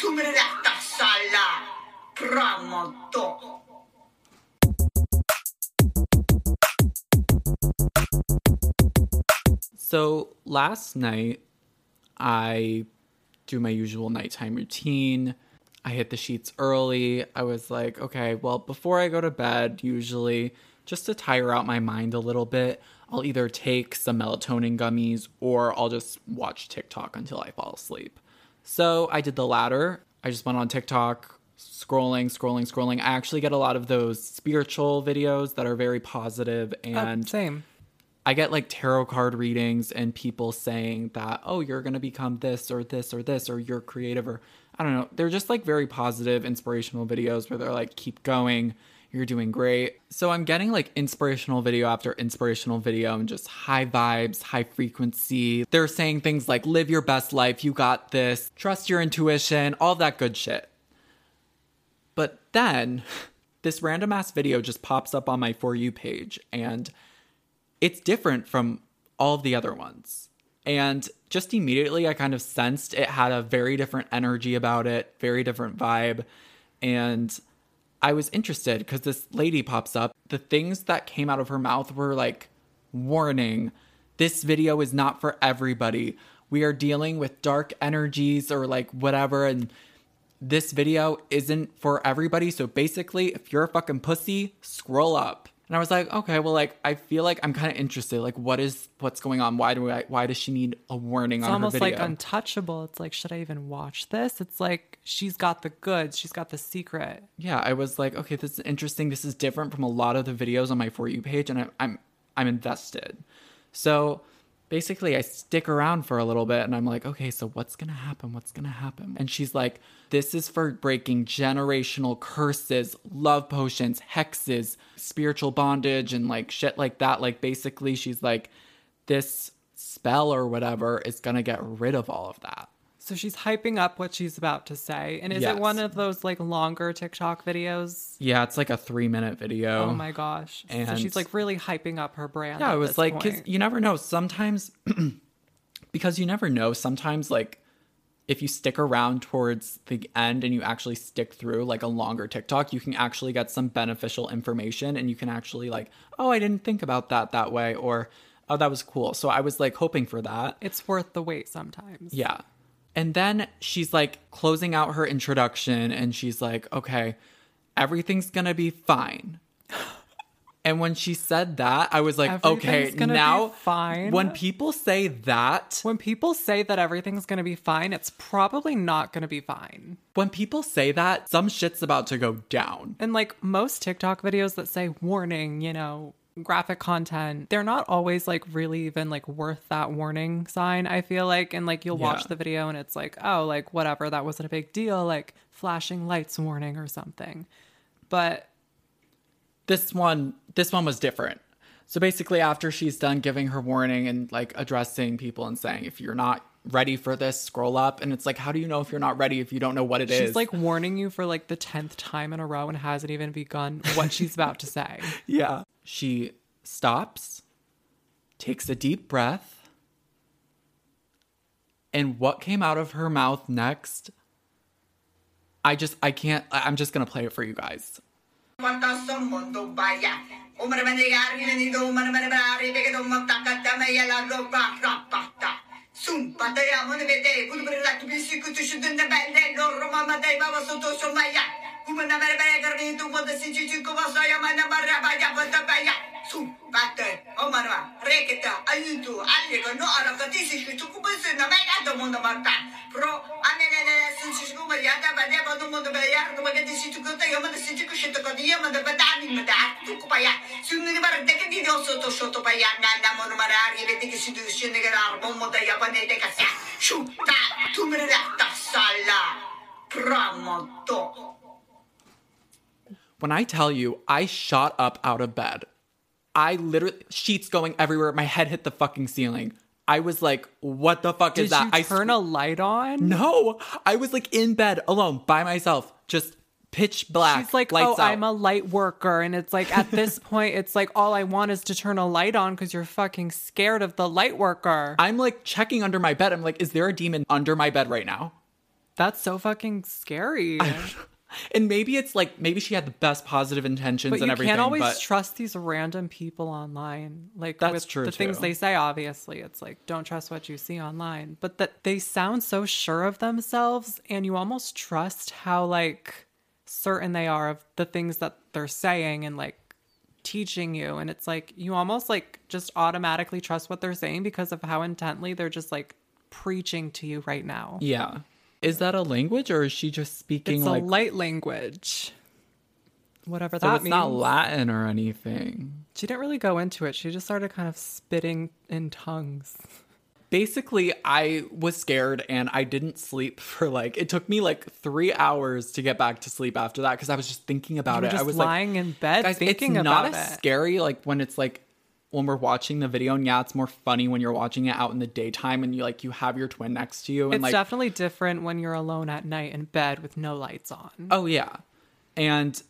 tumrata sala So last night, I do my usual nighttime routine. I hit the sheets early. I was like, okay, well, before I go to bed, usually, just to tire out my mind a little bit, I'll either take some melatonin gummies or I'll just watch TikTok until I fall asleep. So I did the latter. I just went on TikTok, scrolling, scrolling, scrolling. I actually get a lot of those spiritual videos that are very positive and Uh, same. I get like tarot card readings and people saying that, oh, you're going to become this or this or this or you're creative or I don't know. They're just like very positive, inspirational videos where they're like, keep going. You're doing great. So I'm getting like inspirational video after inspirational video and just high vibes, high frequency. They're saying things like, live your best life. You got this. Trust your intuition, all that good shit. But then this random ass video just pops up on my For You page and it's different from all of the other ones. And just immediately, I kind of sensed it had a very different energy about it, very different vibe. And I was interested because this lady pops up. The things that came out of her mouth were like, warning, this video is not for everybody. We are dealing with dark energies or like whatever. And this video isn't for everybody. So basically, if you're a fucking pussy, scroll up. And I was like, okay, well, like I feel like I'm kind of interested. Like, what is what's going on? Why do I? Why does she need a warning It's on almost her like untouchable. It's like, should I even watch this? It's like she's got the goods. She's got the secret. yeah, I was like, okay, this is interesting. This is different from a lot of the videos on my for you page, and I'm I'm I'm invested. So basically, I stick around for a little bit, and I'm like, okay, so what's gonna happen? What's gonna happen? And she's like, this is for breaking generational curses, love potions, hexes, spiritual bondage, and like shit like that. Like basically, she's like, this spell or whatever is gonna get rid of all of that. So she's hyping up what she's about to say. And is Yes. it one of those like longer TikTok videos? Yeah, it's like a three minute video. Oh my gosh. so And- she's like really hyping up her brand. Yeah, it was like because you never know. Sometimes, because you never know. Sometimes, like if you stick around towards the end and you actually stick through like a longer TikTok, you can actually get some beneficial information, and you can actually like, oh, I didn't think about that that way, or oh, that was cool. So I was like hoping for that. it's worth the wait sometimes. Yeah. And then she's like closing out her introduction and she's like, okay, everything's to be fine. And when she said that, I was like, okay, gonna now fine? when people say that, When people say that everything's to be fine, it's probably not to be fine. when people say that, some shit's about to go down. And like most TikTok videos that say warning, you know, graphic content, they're not always like really even like worth that warning sign, I feel like. And like you'll watch the video and it's like, oh, like whatever, that wasn't a big deal, like flashing lights warning or something. But this one this one was different so basically after she's done giving her warning and like addressing people and saying if you're not ready for this scroll up and it's like how do you know if you're not ready if you don't know what it is? she's like warning you for like the 10th time in a row and hasn't even begun what she's about to say. yeah she stops takes a deep breath and what came out of her mouth next i just i can't i'm just gonna play it for you guys. Manibari Bege do matakata maya kumanda mere bere garni tu bote si chi chi ko baso ya manda barra baja bote baja su batte o marwa reketa aiuto allego no alla catisi shi tu kubai se na mai gato mondo marta pro amele le su chi ko mai ata bade bodo mondo bere ya no mai gato si tu ko ta ya manda si chi ko shito ko dia manda bata ni manda tu ko paya su ni bar te che di do sotto sotto paya na na mondo marari vedi che si tu si ne gara mondo da ya bane te casa su ta tu mere da sala Promoto. When I tell you, I shot up out of bed. I literally sheets going everywhere. My head hit the fucking ceiling. I was like, "What the fuck Did is that?" you I turn a light on? no. I was like in bed alone by myself, just pitch black. She's like, oh, out. I'm a light worker. And it's like, at this point, it's like, all I want is to turn a light on because you're fucking scared of the light worker. I'm like checking under my bed. I'm like, is there a demon under my bed right now? That's so fucking scary. And maybe it's like maybe she had the best positive intentions But and you everything. can't always but trust these random people online. Like That's with true, the things they say, obviously, it's like don't trust what you see online. But that they sound so sure of themselves, and you almost trust how like certain they are of the things that they're saying and like teaching you. And it's like you almost like just automatically trust what they're saying because of how intently they're just like preaching to you right now. yeah. Is that a language or is she just speaking It's like a light language. Whatever so that it's means. not Latin or anything? She didn't really go into it. She just started kind of spitting in tongues. Basically, I was scared and I didn't sleep for like it took me like three hours to get back to sleep after that because I was just thinking about You it. I was lying like, in bed guys, thinking it's not about as it. scary like when it's like when we're watching the video and yeah, it's more funny when you're watching it out in the daytime and you like you have your twin next to you and It's like definitely different when you're alone at night in bed with no lights on. Oh yeah. And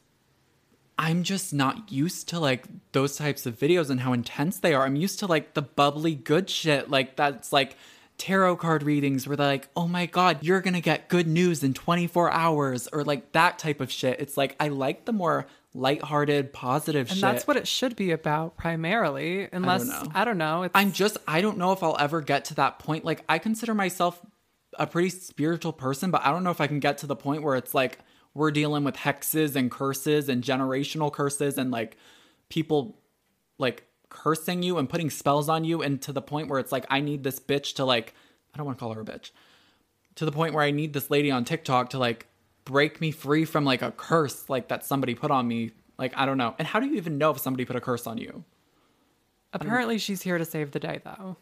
I'm just not used to like those types of videos and how intense they are. I'm used to like the bubbly good shit like that's like tarot card readings where they're like, "Oh my god, you're going to get good news in 24 hours" or like that type of shit. It's like I like the more lighthearted, positive and shit. And that's what it should be about primarily, unless know. I don't know. It's, I'm just I don't know if I'll ever get to that point. Like I consider myself a pretty spiritual person, but I don't know if I can get to the point where it's like we're dealing with hexes and curses and generational curses and like people like cursing you and putting spells on you and to the point where it's like I need this bitch to like I don't want to call her a bitch. To the point where I need this lady on TikTok to like break me free from like a curse like that somebody put on me. Like I don't know. And how do you even know if somebody put a curse on you? apparently she's here to save the day, though.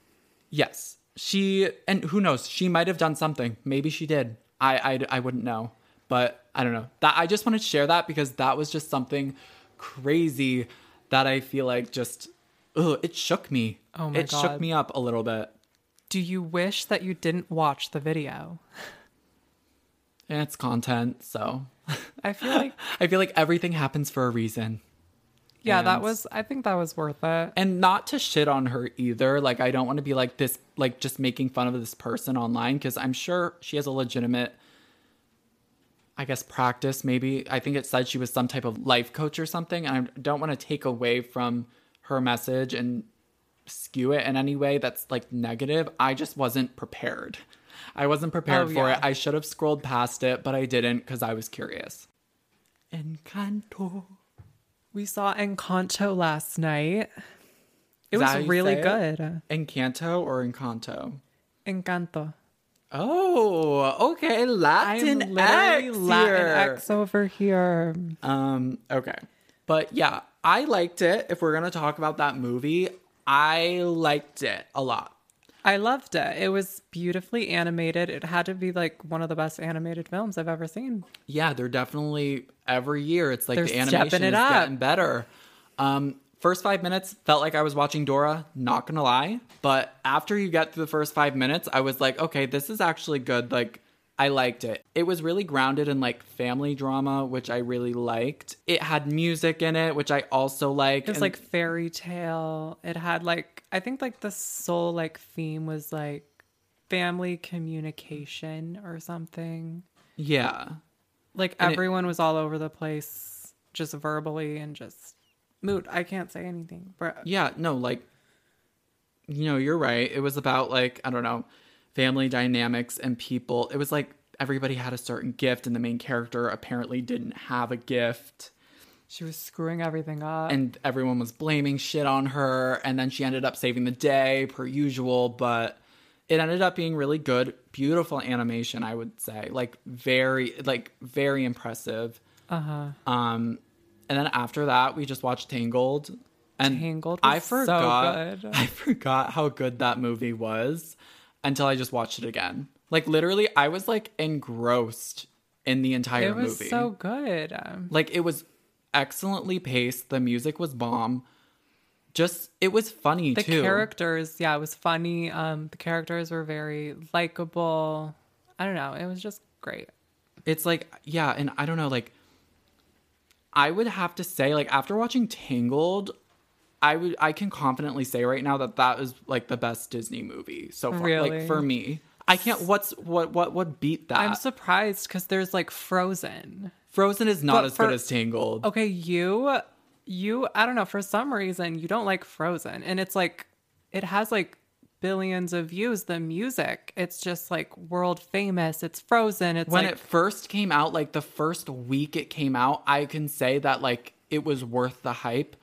Yes. She and who knows? She might have done something. Maybe she did. I I, I wouldn't know. But I don't know. That I just wanted to share that because that was just something crazy that I feel like just ugh, it shook me. Oh my god. it shook me up a little bit. Do you wish that you didn't watch the video? And it's content, so. I feel like, I feel like everything happens for a reason. yeah, that was, I think that was worth it. and not to shit on her either. Like i don't want to be like this like just making fun of this person online because i'm sure she has a legitimate i guess practice maybe. I think it said she was some type of life coach or something and i don't want to take away from her message and skew it in any way that's like negative. I just wasn't prepared i wasn't prepared Oh, for yeah. it i should have scrolled past it but i didn't because i was curious encanto We saw Encanto last night. It Is that how was really say it? good. encanto or encanto Encanto. Oh, okay. Latin I'm X Latin here. X over here. Um, okay. But yeah, I liked it. If we're gonna talk about that movie, I liked it a lot. I loved it. It was beautifully animated. It had to be like one of the best animated films I've ever seen. Yeah, they're definitely every year it's like They're the animation is up. getting better. Um, first five minutes felt like I was watching Dora, not gonna lie. But after you get through the first five minutes, I was like, okay, this is actually good. Like I liked it. It was really grounded in like family drama, which I really liked. It had music in it, which I also liked. It was and- like fairy tale. It had like I think like the sole like theme was like family communication or something. yeah. Like And it- everyone was all over the place just verbally and just mood. I can't say anything. But Yeah, no, like you know, you're right. It was about like, I don't know, family dynamics and people. It was like everybody had a certain gift and the main character apparently didn't have a gift she was screwing everything up. and everyone was blaming shit on her and then she ended up saving the day per usual, but it ended up being really good, beautiful animation, I would say. Like very like very impressive. uh-huh. Um, and then after that, we just watched Tangled. And Tangled I so forgot. good. I forgot how good that movie was until I just watched it again. Like literally, I was like engrossed in the entire It was movie. so good. Um, like it was excellently paced. The music was bomb. Just it was funny the too. characters, yeah, it was funny. Um, the characters were very likable. I don't know. It was just great. it's like yeah and i don't know like I would have to say, like, after watching Tangled, I would I can confidently say right now that that is like the best Disney movie so far. Really? Like for me, I can't. What's what what what beat that? I'm surprised because there's like Frozen. Frozen is not But as for- good as Tangled. Okay, you, you, I don't know, for some reason you don't like Frozen. And it's like, it has like billions of views, the music. It's just like world famous. It's Frozen. It's when like, it first came out, like the first week it came out, I can say that like it was worth the hype.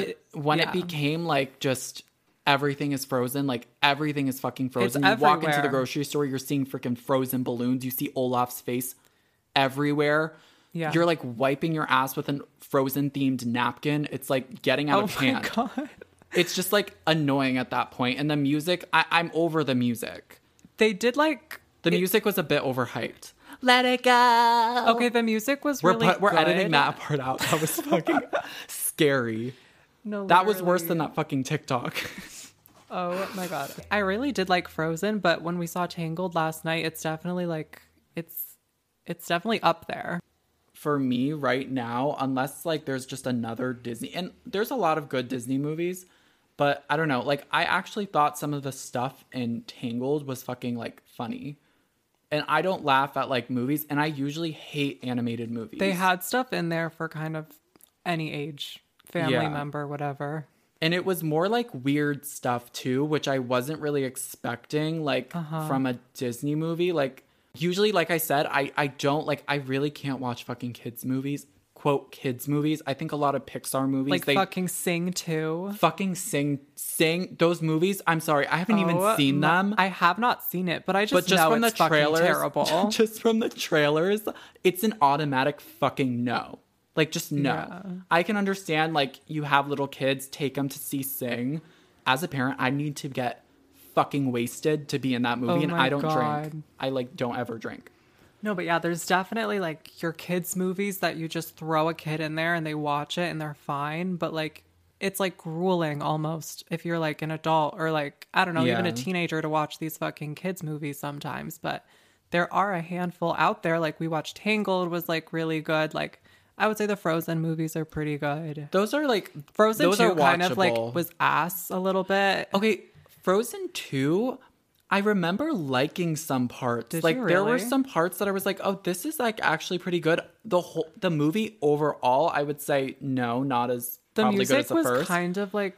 But It- when yeah. it became like just everything is frozen, like everything is fucking frozen. you walk into the grocery store, you're seeing freaking frozen balloons. You see Olaf's face everywhere. Yeah. You're like wiping your ass with a frozen themed napkin. It's like getting out oh of my hand. God. It's just like annoying at that point. And the music, I- I'm over the music. They did like, The music was a bit overhyped. Let it go. okay, the music was We're really put, we're good. editing that part out. That was fucking scary. No, That was worse than that fucking TikTok. Oh my God. I really did like Frozen, but when we saw Tangled last night, it's definitely like, it's, it's definitely up there. For me right now, unless like there's just another Disney and there's a lot of good Disney movies, but I don't know. Like I actually thought some of the stuff in Tangled was fucking like funny. And I don't laugh at like movies and I usually hate animated movies. They had stuff in there for kind of any age, family Yeah. member, whatever. and it was more like weird stuff too which i wasn't really expecting like Uh-huh. from a disney movie like usually like i said i i don't like i really can't watch fucking kids movies quote kids movies i think a lot of pixar movies Like they fucking Sing too. fucking sing sing those movies i'm sorry i haven't even Oh, seen my- them I have not seen it, but I just, but just from the trailers terrible. just from the trailers it's an automatic fucking no like just no Yeah. i can understand like you have little kids take them to see sing as a parent i need to get fucking wasted to be in that movie Oh and i don't God. drink i like don't ever drink no, but yeah, there's definitely like your kids' movies that you just throw a kid in there and they watch it and they're fine, but like it's like grueling almost if you're like an adult or like I don't know, even a teenager to watch these fucking kids movies sometimes, but there are a handful out there like we watched Tangled was like really good. Like I would say the Frozen movies are pretty good. those are like Frozen those 2 are kind of like was ass a little bit. okay frozen 2 I remember liking some parts. Did like you there were some parts that I was like, "Oh, this is like actually pretty good." The whole the movie overall, I would say no, not as the probably good as music the was first. kind of like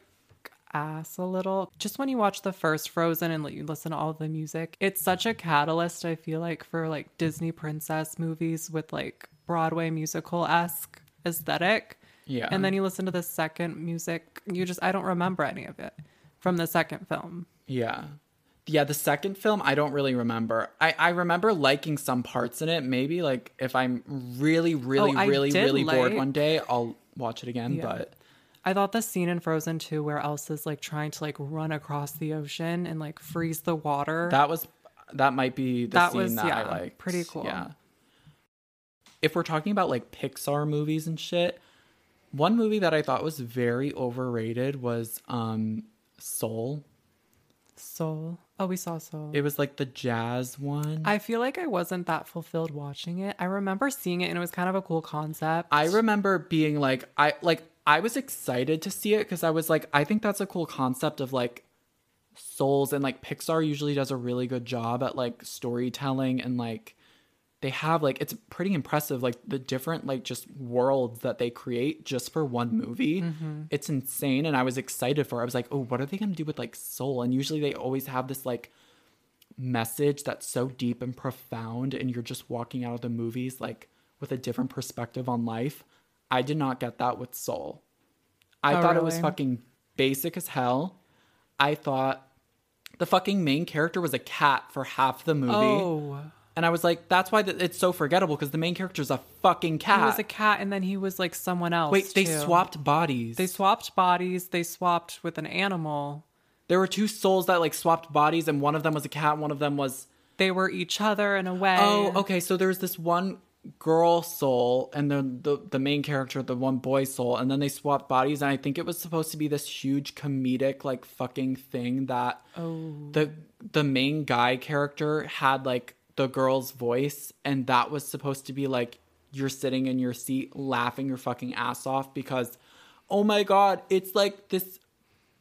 ass a little just when you watch the first frozen and you listen to all the music it's such a catalyst i feel like for like disney princess movies with like broadway musical-esque aesthetic Yeah. and then you listen to the second music you just i don't remember any of it from the second film Yeah. Yeah, the second film I don't really remember. I, I remember liking some parts in it. Maybe like if I'm really, really, Oh, I really, really bored one day, I'll watch it again. Yeah. But i thought the scene in frozen 2 where elsa's like trying to like run across the ocean and like freeze the water that was that might be the That scene was- that I yeah, like. pretty cool. Yeah. If we're talking about like Pixar movies and shit, one movie that I thought was very overrated was um Soul. soul oh we saw soul It was like the jazz one. I feel like I wasn't that fulfilled watching it. I remember seeing it and it was kind of a cool concept. I remember being like, I like, I was excited to see it because I was like, I think that's a cool concept of like souls and like Pixar usually does a really good job at like storytelling and like they have like it's pretty impressive like the different like just worlds that they create just for one movie. Mm-hmm. It's insane and I was excited for. it. I was like, "Oh, what are they to do with like soul?" And usually they always have this like message that's so deep and profound and you're just walking out of the movies like with a different perspective on life. I did not get that with Soul. I Oh, thought it was fucking basic as hell. I thought the fucking main character was a cat for half the movie. Oh, And I was like, that's why th- it's so forgettable because the main character's a fucking cat. he was a cat and then he was like someone else. Wait, they too. swapped bodies. They swapped bodies. They swapped with an animal. there were two souls that like swapped bodies, and one of them was a cat, and one of them was They were each other in a way. Oh, okay. So there's this one girl soul and then the the main character, the one boy soul, and then they swapped bodies. And I think it was supposed to be this huge comedic like fucking thing that Oh. the the main guy character had like the girl's voice, and that was supposed to be like you're sitting in your seat laughing your fucking ass off because oh my god, it's like this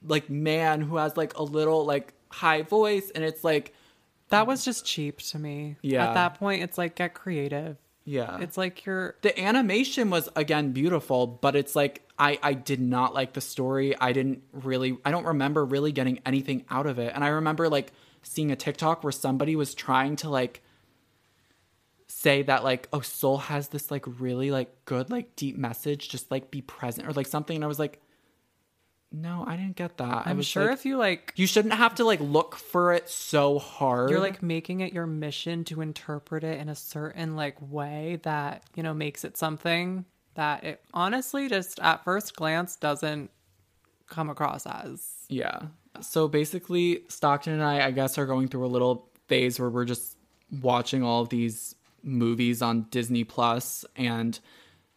like man who has like a little like high voice and it's like That was just cheap to me. Yeah. At that point, it's like get creative. yeah. It's like you're the animation was again beautiful, but it's like I I did not like the story. I didn't really I don't remember really getting anything out of it. And I remember like seeing a TikTok where somebody was trying to like say that like oh soul has this like really like good like deep message just like be present or like something and I was like no, I didn't get that. I I'm was sure like, if you like you shouldn't have to like look for it so hard. you're like making it your mission to interpret it in a certain like way that, you know, makes it something that it honestly just at first glance doesn't come across as. Yeah. So basically, Stockton and I, I guess, are going through a little phase where we're just watching all of these movies on Disney Plus, and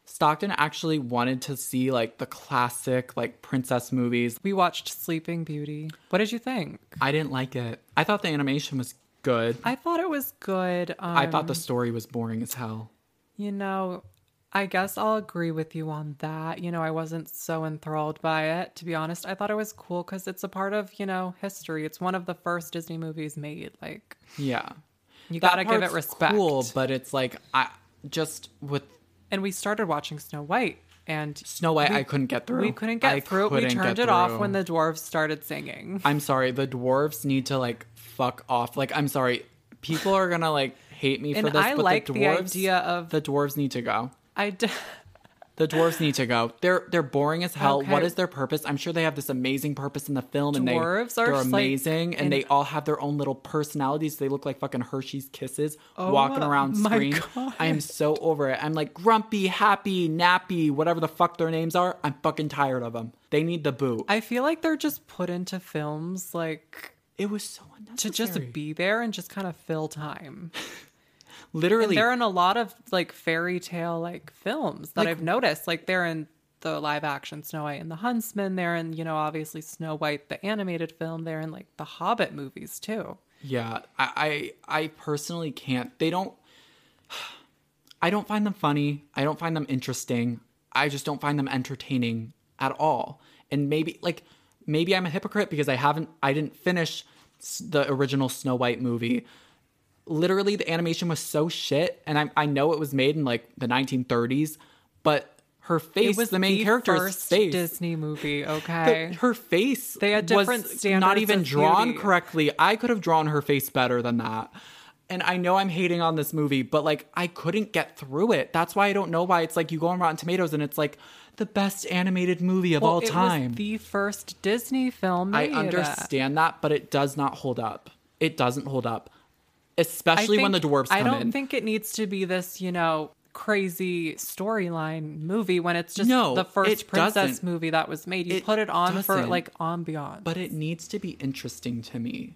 Stockton actually wanted to see like the classic like princess movies. We watched Sleeping Beauty. What did you think? I didn't like it. I thought the animation was good. I thought it was good. Um, I thought the story was boring as hell. You know, I guess I'll agree with you on that. You know, I wasn't so enthralled by it, to be honest. I thought it was cool because it's a part of, you know, history. It's one of the first Disney movies made. Like, Yeah. You gotta give it respect. Cool, but it's like I just with and we started watching Snow White, and Snow White, we- I couldn't get through. we couldn't get I through it. We couldn't turned it off when the dwarves started singing. I'm sorry, the dwarves need to like fuck off. Like, I'm sorry, people are gonna like hate me for And this, I but like the the dwarves, idea of- the dwarves need to go. I d- The dwarves need to go. They're they're boring as hell. Okay. What is their purpose? I'm sure they have this amazing purpose in the film, and Dwarves they are they're just, like, amazing, and they all have their own little personalities. They look like fucking Hershey's Kisses Oh walking around screen. God. I am so over it. I'm like grumpy, happy, nappy, whatever the fuck their names are. I'm fucking tired of them. They need the boot. I feel like they're just put into films like it was so unnecessary to just be there and just kind of fill time. literally. And they're in a lot of like fairy tale like films that Like- I've noticed. Like they're in the live action Snow White and the Huntsman. They're in, you know, obviously Snow White, the animated film. They're in like the Hobbit movies too. Yeah, I, I I personally can't. They don't. I don't find them funny. I don't find them interesting. I just don't find them entertaining at all. And maybe like maybe I'm a hypocrite because I haven't. I didn't finish the original Snow White movie. Literally, the animation was so shit, and I I know it was made in like the 1930s, but her face, It was the main character's first face, Disney movie. the- Okay. her face They had different was not even drawn beauty. correctly. I could have drawn her face better than that. And I know I'm hating on this movie, but like I couldn't get through it. That's why I don't know why it's like you go on Rotten Tomatoes and it's like the best animated movie of Well, all it time. was the first Disney film. I understand that, but it does not hold up. It doesn't hold up. Especially when the think- dwarves come in. I don't in. think it needs to be this, you know, crazy storyline movie when it's just No, the first princess doesn't. movie that was made. You It put it on for doesn't. like ambiance. but it needs to be interesting to me.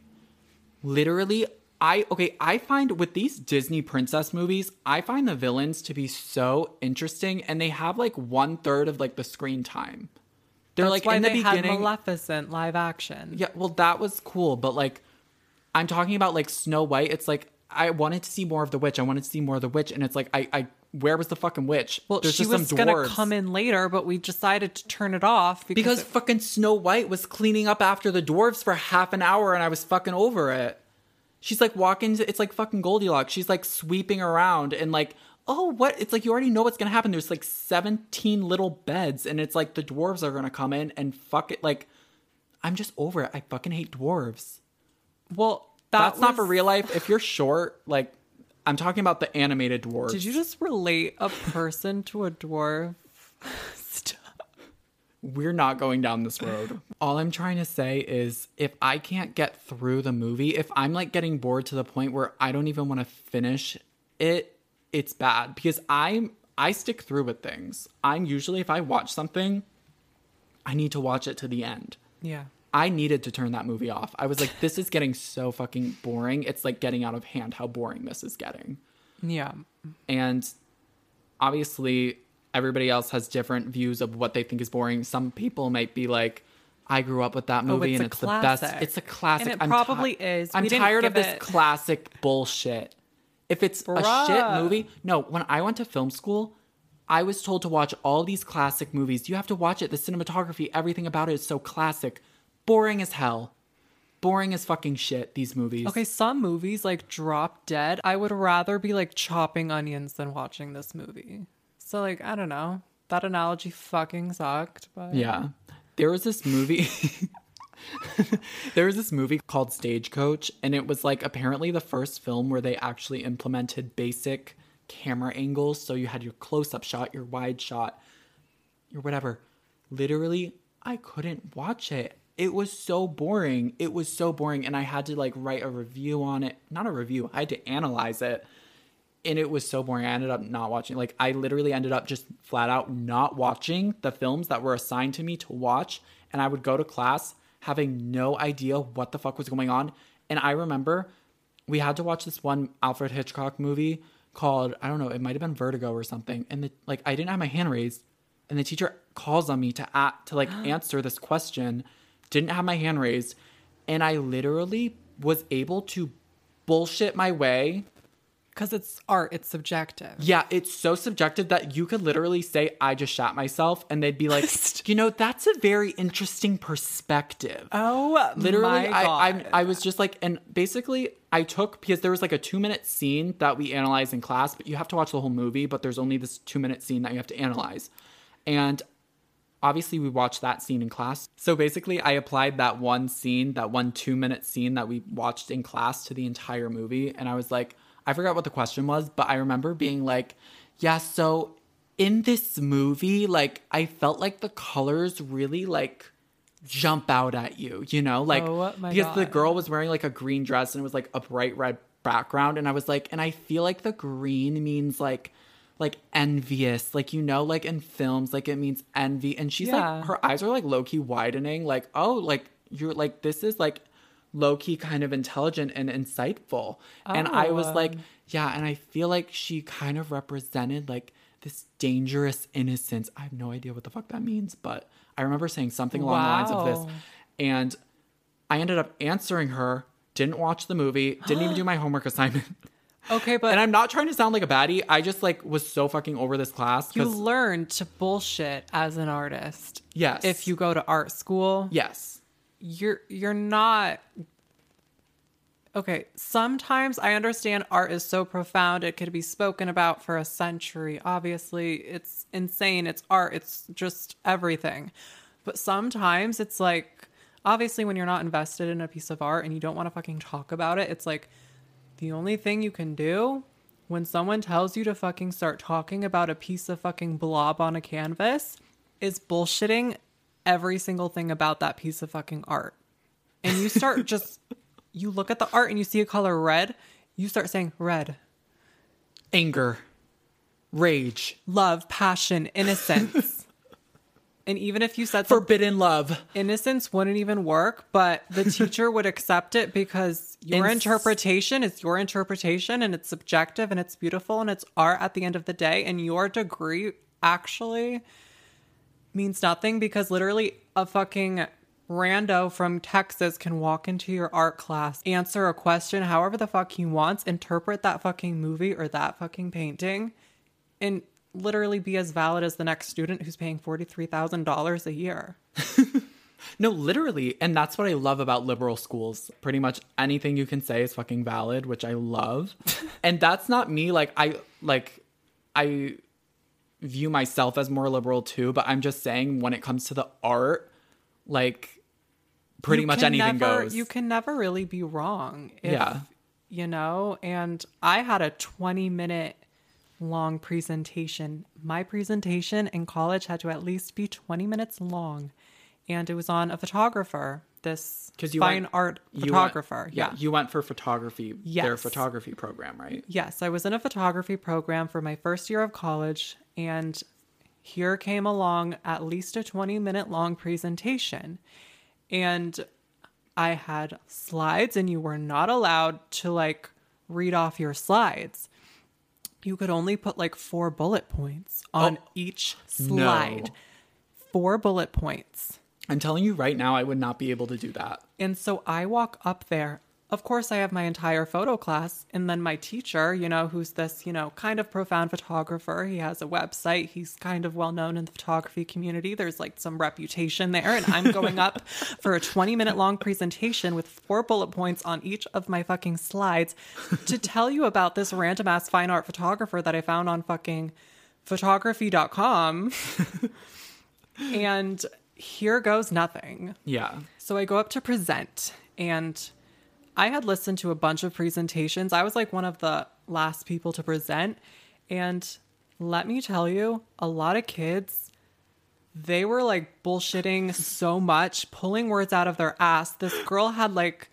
Literally, I okay, I find with these Disney princess movies, I find the villains to be so interesting and they have like one third of like the screen time. They're That's like why in the they had beginning. Maleficent live action. yeah, well, that was cool, but like I'm talking about like Snow White, it's like I wanted to see more of the witch. I wanted to see more of the witch, and it's like I, I where was the fucking witch? Well, There's she was gonna come in later, but we decided to turn it off because, Because it- fucking Snow White was cleaning up after the dwarves for half an hour and I was fucking over it. She's like walking, it's like fucking Goldilocks. She's like sweeping around and like, oh, what? It's like you already know what's gonna happen. There's like 17 little beds and it's like the dwarves are gonna come in and fuck it. Like, I'm just over it. I fucking hate dwarves. Well, that That's not for real life. If you're short, like, I'm talking about the animated dwarves. Did you just relate a person to a dwarf? We're not going down this road. All I'm trying to say is if I can't get through the movie, if I'm like getting bored to the point where I don't even want to finish it, it's bad because I'm I stick through with things. I'm usually if I watch something, I need to watch it to the end. Yeah. I needed to turn that movie off. I was like this is getting so fucking boring. It's like getting out of hand how boring this is getting. Yeah. And obviously, everybody else has different views of what they think is boring. Some people might be like, I grew up with that oh, movie Oh, it's and it's the best. It's a classic. And it I'm probably is. I'm tired of this it- classic bullshit. If it's a shit movie, no, when I went to film school, I was told to watch all these classic movies. You have to watch it. The cinematography, everything about it is so classic. Boring as hell. Boring as fucking shit, these movies. Okay, some movies like Drop Dead, I would rather be like chopping onions than watching this movie. So like, I don't know. That analogy fucking sucked, but Yeah. There was this movie. there was this movie called Stagecoach, and it was like apparently the first film where they actually implemented basic camera angles. So you had your close up shot, your wide shot, your whatever. Literally, I couldn't watch it. It was so boring. It was so boring. And I had to like write a review on it. Not a review, I had to analyze it and it was so boring. I ended up not watching. Like I literally ended up just flat out not watching the films that were assigned to me to watch, and I would go to class having no idea what the fuck was going on. And I remember we had to watch this one Alfred Hitchcock movie called I don't know, it might have been Vertigo or something. And the like I didn't have my hand raised, and the teacher calls on me to at, to like answer this question. Didn't have my hand raised, and I literally was able to bullshit my way because it's art, it's subjective. yeah, it's so subjective that you could literally say, I just shot myself, and they'd be like, you know, that's a very interesting perspective. Oh, literally, I. I I was just like, and basically, I took because there was like a two minute scene that we analyzed in class, but you have to watch the whole movie, but there's only this two minute scene that you have to analyze. And obviously we watched that scene in class. So basically I applied that one scene, that one 2 minute scene that we watched in class to the entire movie and I was like I forgot what the question was, but I remember being like, yeah, so in this movie like I felt like the colors really like jump out at you, you know? Like Oh because the girl was wearing like a green dress and it was like a bright red background and I was like and I feel like the green means like like envious. Like you know like in films like it means envy. And she's Yeah. like her eyes are like low-key widening. Like oh like you're like this is like low-key kind of intelligent and insightful. And I was Oh. like yeah and I feel like she kind of represented like this dangerous innocence. I have no idea what the fuck that means but I remember saying something along the lines of this. And I ended up answering her, didn't watch the movie, didn't even do my homework assignment. Okay, but and I'm not trying to sound like a baddie. I just like was so fucking over this class you learn to bullshit as an artist. yes, If you go to art school, yes, you're you're not Okay, sometimes I understand art is so profound it could be spoken about for a century. Obviously, it's insane. It's art. It's just everything. But sometimes it's like obviously when you're not invested in a piece of art and you don't want to fucking talk about it, it's like the only thing you can do when someone tells you to fucking start talking about a piece of fucking blob on a canvas is bullshitting every single thing about that piece of fucking art. And you start just, you look at the art and you see a color red, you start saying red, anger, rage, love, passion, innocence. and even if you said forbidden love. innocence wouldn't even work, but the teacher would accept it because your Ins- interpretation is your interpretation and it's subjective and it's beautiful and it's art at the end of the day. And your degree actually means nothing because literally a fucking rando from Texas can walk into your art class, answer a question however the fuck he wants, interpret that fucking movie or that fucking painting, and literally be as valid as the next student who's paying $43,000 a year. No, literally, and that's what I love about liberal schools. Pretty much anything you can say is fucking valid, which I love. and that's not me. Like I like I view myself as more liberal too, but I'm just saying when it comes to the art, like pretty You much anything never- goes. You can never really be wrong. If, Yeah. You know, and I had a 20 minute long presentation. My presentation in college had to at least be 20 minutes long. And it was on a photographer, this you fine went- art You went- photographer. yeah, yeah. you went for photography, their photography program, right? Yes, I was in a photography program for my first year of college, and here came along at least a 20 minute long presentation. And I had slides, and you were not allowed to like read off your slides. You could only put like four bullet points oh. on Oh, each slide. Four bullet points. I'm telling you right now, I would not be able to do that. And so I walk up there of course, I have my entire photo class. And then my teacher, you know, who's this, you know, kind of profound photographer. He has a website. He's kind of well known in the photography community. There's like some reputation there. And I'm going up for a 20 minute long presentation with four bullet points on each of my fucking slides to tell you about this random ass fine art photographer that I found on fucking photography.com. and here goes nothing. Yeah. So I go up to present and I had listened to a bunch of presentations. I was like one of the last people to present. And let me tell you, a lot of kids, they were like bullshitting so much, pulling words out of their ass. This girl had like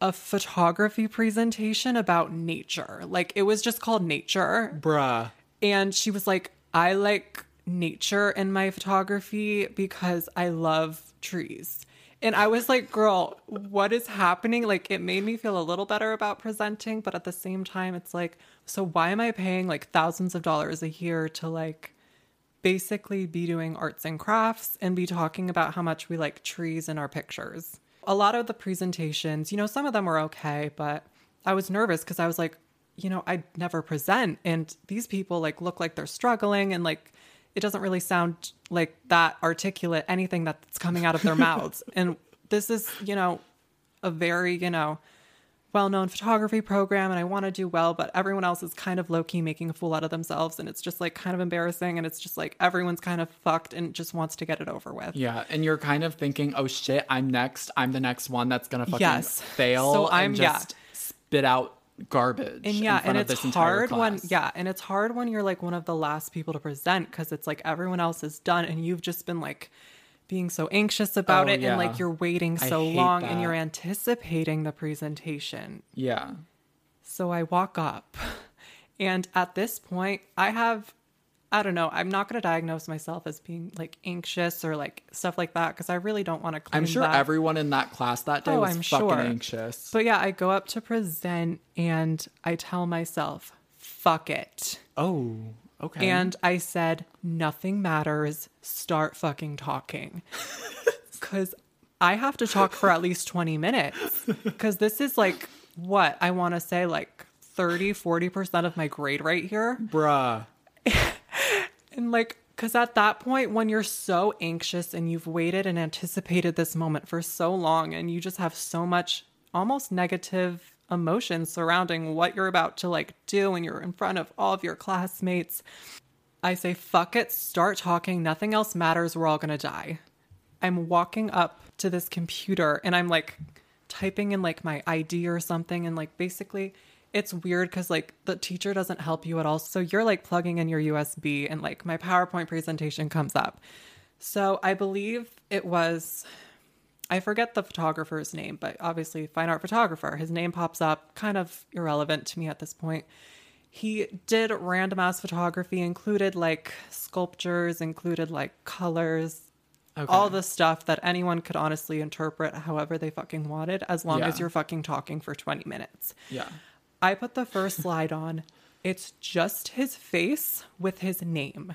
a photography presentation about nature. Like it was just called Nature. Bruh. And she was like, I like nature in my photography because I love trees. And I was like, girl, what is happening? Like, it made me feel a little better about presenting, but at the same time, it's like, so why am I paying like thousands of dollars a year to like basically be doing arts and crafts and be talking about how much we like trees in our pictures? A lot of the presentations, you know, some of them were okay, but I was nervous because I was like, you know, I'd never present, and these people like look like they're struggling and like it doesn't really sound like that articulate anything that's coming out of their mouths. And this is, you know, a very, you know, well-known photography program and I want to do well, but everyone else is kind of low-key making a fool out of themselves and it's just like kind of embarrassing and it's just like everyone's kind of fucked and just wants to get it over with. Yeah, and you're kind of thinking, "Oh shit, I'm next. I'm the next one that's gonna fucking Yes. fail So I'm- yeah. just spit out garbage." and yeah and it's hard when yeah and it's hard when you're like one of the last people to present because it's like everyone else is done and you've just been like being so anxious about Oh, it yeah. and like you're waiting so long and you're anticipating the presentation Yeah. so i walk up and at this point i have i don't know i'm not going to diagnose myself as being like anxious or like stuff like that because i really don't want to claim I'm sure that. everyone in that class that day Oh, was I'm fucking sure. anxious. but yeah i go up to present and i tell myself fuck it oh, okay. And I said, nothing matters. Start fucking talking. Because I have to talk for at least 20 minutes. Because this is like, what? I want to say like 30, 40% of my grade right here. bruh. And like, because at that point, when you're so anxious and you've waited and anticipated this moment for so long, and you just have so much almost negative emotions surrounding what you're about to like do, and you're in front of all of your classmates, I say, fuck it, start talking. Nothing else matters. We're all to die. I'm walking up to this computer and I'm like typing in like my ID or something. And like basically, it's weird because like the teacher doesn't help you at all. So you're like plugging in your USB and like my PowerPoint presentation comes up. So I believe it was, I forget the photographer's name, but obviously, fine art photographer. His name pops up, kind of irrelevant to me at this point. He did random ass photography, included like sculptures, included like colors, Okay. all the stuff that anyone could honestly interpret however they fucking wanted, as long Yeah. as you're fucking talking for 20 minutes. yeah. I put the first slide on. It's just his face with his name.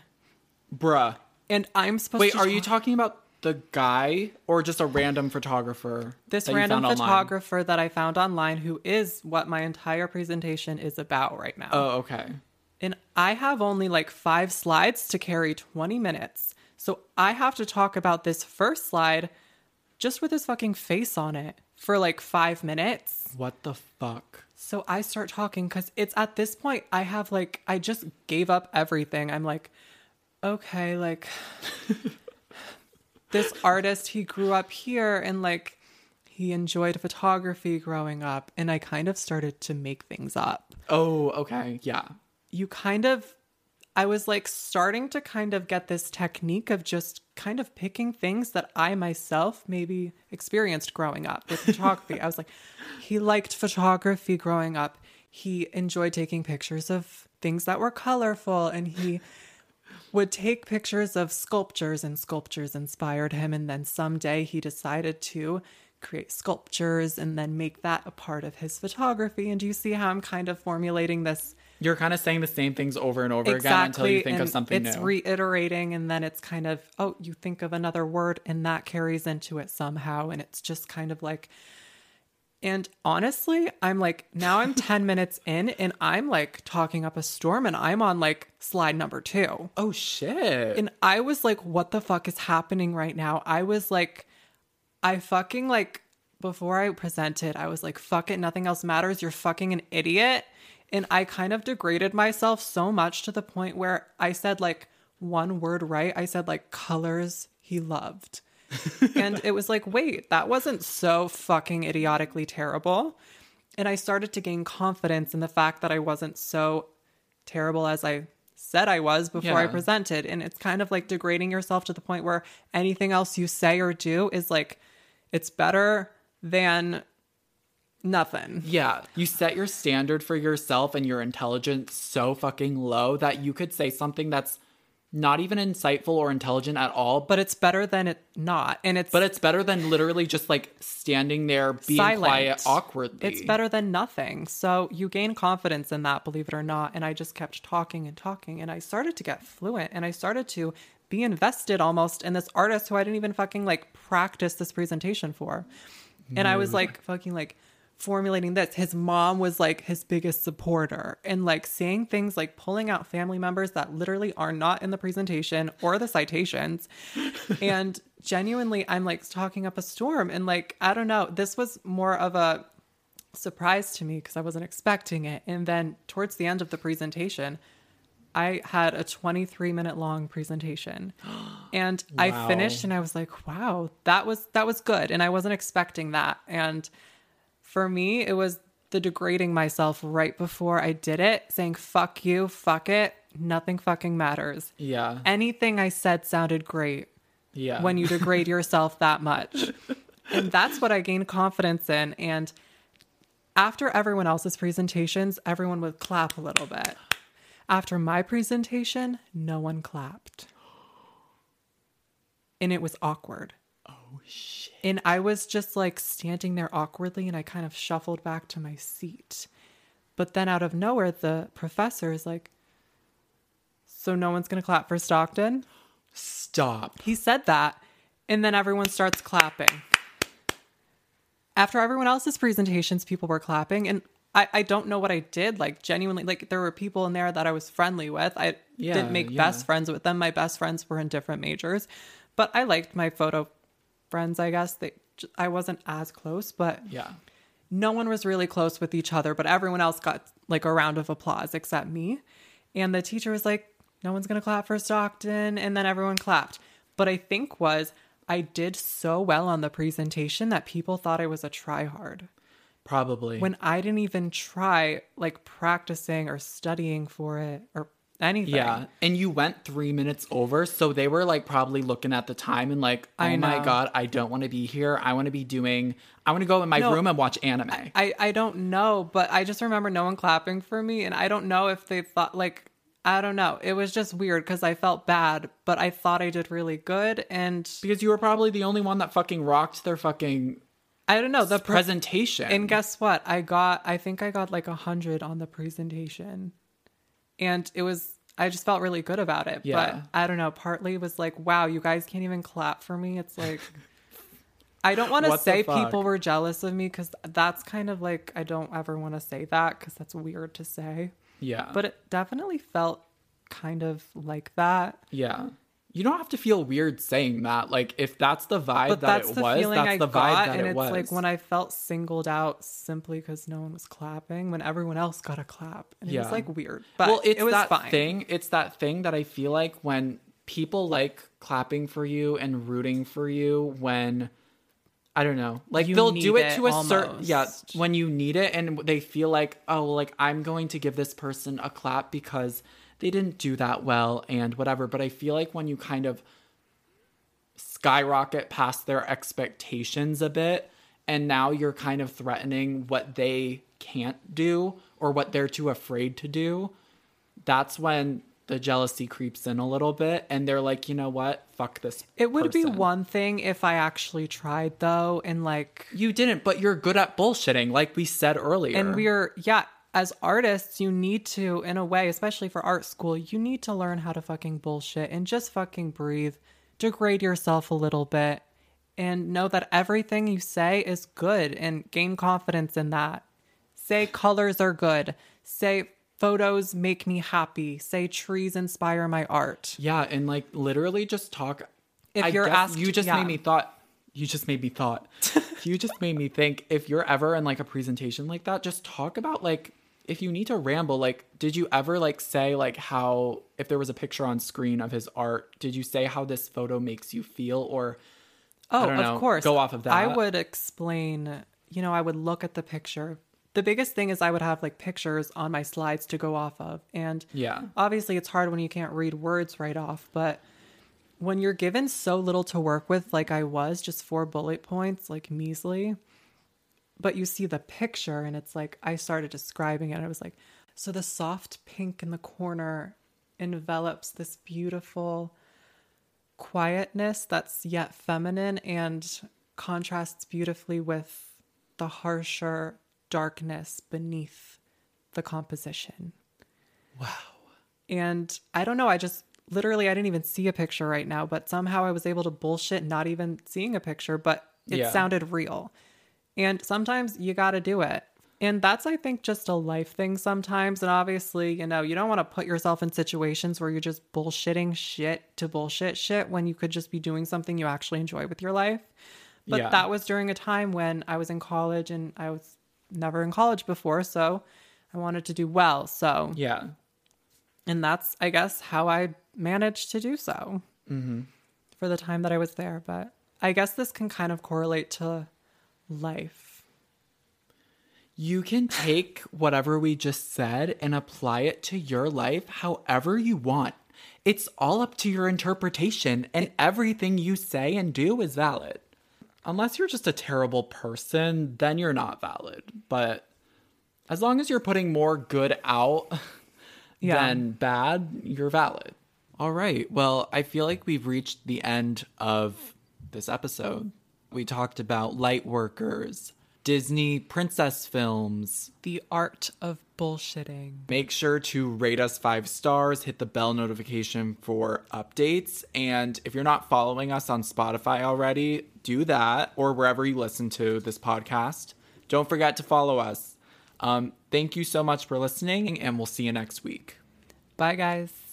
Bruh. And I'm supposed Wait, to Wait, are you talking about the guy or just a random photographer? this random found online? photographer that I found online who is what my entire presentation is about right now. Oh, okay. And I have only like five slides to carry 20 minutes. So I have to talk about this first slide just with his fucking face on it for like five minutes. What the fuck? So I start talking because it's at this point I have like, I just gave up everything. I'm like, okay, like this artist, he grew up here and like he enjoyed photography growing up. And I kind of started to make things up Oh, okay. Yeah. you kind of I was like starting to kind of get this technique of just kind of picking things that I myself maybe experienced growing up with photography. I was like, he liked photography growing up. He enjoyed taking pictures of things that were colorful and he would take pictures of sculptures and sculptures inspired him and then someday he decided to create sculptures and then make that a part of his photography and do you see how I'm kind of formulating this You're kind of saying the same things over and over again until you think of and something it's new. reiterating and then it's kind of oh you think of another word and that carries into it somehow and it's just kind of like And honestly, I'm like, now I'm 10 minutes in and I'm like talking up a storm and I'm on like slide number two. Oh shit. And I was like, what the fuck is happening right now? I was like, I fucking like, before I presented, I was like, fuck it, nothing else matters. You're fucking an idiot. And I kind of degraded myself so much to the point where I said like one word right. I said like colors he loved. and it was like, wait, that wasn't so fucking idiotically terrible. And I started to gain confidence in the fact that I wasn't so terrible as I said I was before I presented. And it's kind of like degrading yourself to the point where anything else you say or do is like, it's better than nothing. Yeah, you set your standard for yourself and your intelligence so fucking low that you could say something that's not even insightful or intelligent at all, but it's better than it not. And it's but it's better than literally just like standing there being silent. quiet awkwardly. It's better than nothing. So you gain confidence in that, believe it or not. And I just kept talking and talking, and I started to get fluent, and I started to be invested almost in this artist who I didn't even fucking like practice this presentation for. And I was like mm. fucking like formulating this. His mom was like his biggest supporter and like saying things like pulling out family members that literally are not in the presentation or the citations. and genuinely, I'm like talking up a storm. And like, I don't know, this was more of a surprise to me because I wasn't expecting it. And then towards the end of the presentation, I had a 23 minute long presentation. And I finished and I was like, wow, that was that was good and I wasn't expecting that. And for me, it was the degrading myself right before I did it, saying fuck you, fuck it, nothing fucking matters. yeah. Anything I said sounded great yeah. when you degrade yourself that much. And that's what I gained confidence in. And after everyone else's presentations, everyone would clap a little bit. After my presentation, no one clapped. And it was awkward. Shit. And I was just like standing there awkwardly and I kind of shuffled back to my seat. But then out of nowhere, the professor is like, So no one's going to clap for Stockton? Stop. He said that, and then everyone starts clapping. After everyone else's presentations, people were clapping, and I, I don't know what I did. Like, genuinely, like, there were people in there that I was friendly with. I Yeah, didn't make yeah. best friends with them. My best friends were in different majors, but I liked my photo friends, I guess. that I wasn't as close, but Yeah. no one was really close with each other, but everyone else got like a round of applause except me. And the teacher was like, no one's going to clap for Stockton. And then everyone clapped. But I think was I did so well on the presentation that people thought I was a tryhard Probably. when I didn't even try like practicing or studying for it or anything. yeah. And you went three minutes over. So they were like probably looking at the time and like, oh I my know. God, I don't want to be here. I want to be doing, I want to go in my No. room and watch anime. I, I don't know, but I just remember no one clapping for me. And I don't know if they thought, like, I don't know. It was just weird because I felt bad, but I thought I did really good. And because you were probably the only one that fucking rocked their fucking I don't know. The pre- presentation. and guess what? I got, I think I got like a hundred on the presentation. And it was, I just felt really good about it. Yeah. But I don't know. Partly was like, wow, you guys can't even clap for me. It's like, I don't want to say people were jealous of me because that's kind of like, I don't ever want to say that because that's weird to say. yeah. But it definitely felt kind of like that. yeah. You don't have to feel weird saying that. Like if that's the vibe But that it was, that's I the vibe got. that And it it's was. like when I felt singled out simply because no one was clapping when everyone else got a clap. And it was like weird. But well, it's it was that fine. thing. It's that thing that I feel like when people like clapping for you and rooting for you when I don't know, like You they'll do need it to it a certain yeah when you need it and they feel like oh like I'm going to give this person a clap because they didn't do that well and whatever. But I feel like when you kind of skyrocket past their expectations a bit and now you're kind of threatening what they can't do or what they're too afraid to do that's when the jealousy creeps in a little bit and they're like you know what fuck this It would be one thing if I actually tried though and like you didn't but you're good at bullshitting like we said earlier and we're yeah, as artists you need to in a way, especially for art school, you need to learn how to fucking bullshit and just fucking breathe, degrade yourself a little bit and know that everything you say is good and gain confidence in that. Say colors are good. Say photos make me happy. Say trees inspire my art. Yeah, and like literally just talk. If I you're asked- you just yeah. made me thought. You just made me thought. you just made me think. If you're ever in like a presentation like that, just talk about like if you need to ramble. Like, did you ever like say like how if there was a picture on screen of his art, did you say how this photo makes you feel or? Oh, know, of course. go off of that. I would explain, you know, I would look at the picture. The biggest thing is I would have like pictures on my slides to go off of. And Yeah. obviously it's hard when you can't read words right off, but when you're given so little to work with, like I was, just four bullet points, like measly, but you see the picture and it's like I started describing it. And it was like, so the soft pink in the corner envelops this beautiful quietness that's yet feminine and contrasts beautifully with the harsher darkness beneath the composition. Wow. And I don't know, I just literally I didn't even see a picture right now, but somehow I was able to bullshit not even seeing a picture, but it Yeah. sounded real. And sometimes you got to do it. And that's I think just a life thing sometimes and obviously, you know, you don't want to put yourself in situations where you're just bullshitting shit to bullshit shit when you could just be doing something you actually enjoy with your life. But Yeah. that was during a time when I was in college and I was never in college before, so I wanted to do well. So Yeah. and that's i guess how i managed to do so mm-hmm. for the time that i was there but i guess this can kind of correlate to life You can take whatever we just said and apply it to your life however you want. It's all up to your interpretation, and everything you say and do is valid. Unless you're just a terrible person, then you're not valid. But as long as you're putting more good out Yeah. than bad, you're valid. All right. Well, I feel like we've reached the end of this episode. We talked about light workers, Disney princess films. the art of bullshitting Make sure to rate us five stars, hit the bell notification for updates. And if you're not following us on Spotify already, do that or wherever you listen to this podcast. Don't forget to follow us. Um, thank you so much for listening, and we'll see you next week. bye guys